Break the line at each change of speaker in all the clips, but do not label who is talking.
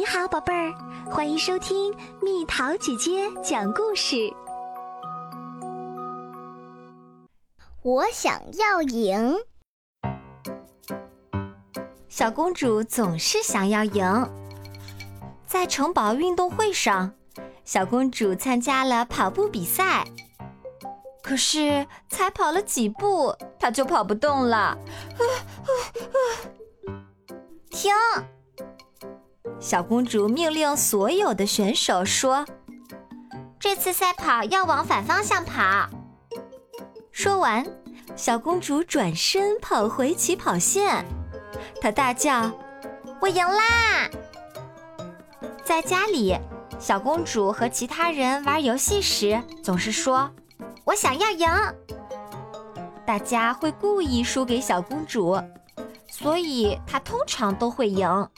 你好，宝贝儿，欢迎收听蜜桃姐姐讲故事。
我想要赢。
小公主总是想要赢。在城堡运动会上，小公主参加了跑步比赛。可是才跑了几步，她就跑不动了。停！小公主命令所有的选手说：“
这次赛跑要往反方向跑。”
说完，小公主转身跑回起跑线。她大叫：“
我赢啦！”
在家里，小公主和其他人玩游戏时，总是说：“
我想要赢。”
大家会故意输给小公主，所以她通常都会赢。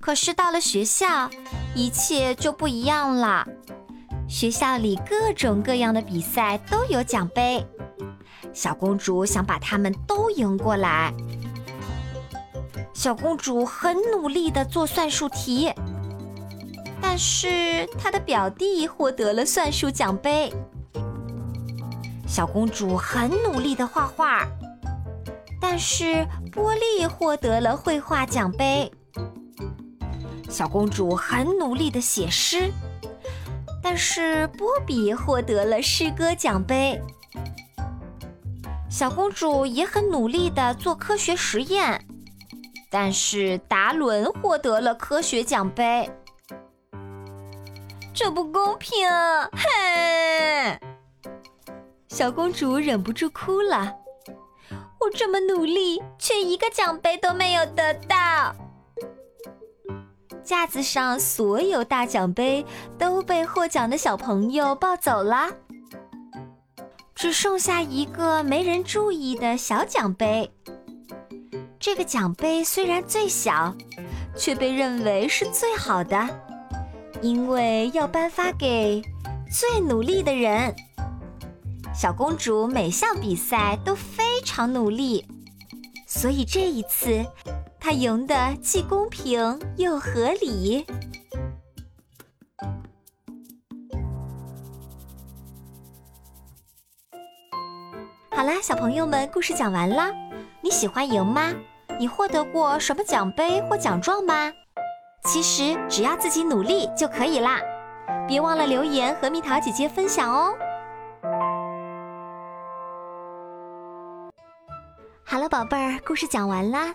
可是到了学校，一切就不一样了。学校里各种各样的比赛都有奖杯，小公主想把它们都赢过来。小公主很努力地做算术题，但是她的表弟获得了算术奖杯。小公主很努力地画画，但是波利获得了绘画奖杯。小公主很努力的写诗，但是波比获得了诗歌奖杯。小公主也很努力的做科学实验，但是达伦获得了科学奖杯。这不公平！嘿，小公主忍不住哭了。我这么努力，却一个奖杯都没有得到。架子上所有大奖杯都被获奖的小朋友抱走了，只剩下一个没人注意的小奖杯。这个奖杯虽然最小，却被认为是最好的，因为要颁发给最努力的人。小公主每项比赛都非常努力，所以这一次。他赢得既公平又合理。好啦，小朋友们，故事讲完啦。你喜欢赢吗？你获得过什么奖杯或奖状吗？其实只要自己努力就可以啦。别忘了留言和蜜桃姐姐分享哦。好了，宝贝儿，故事讲完啦。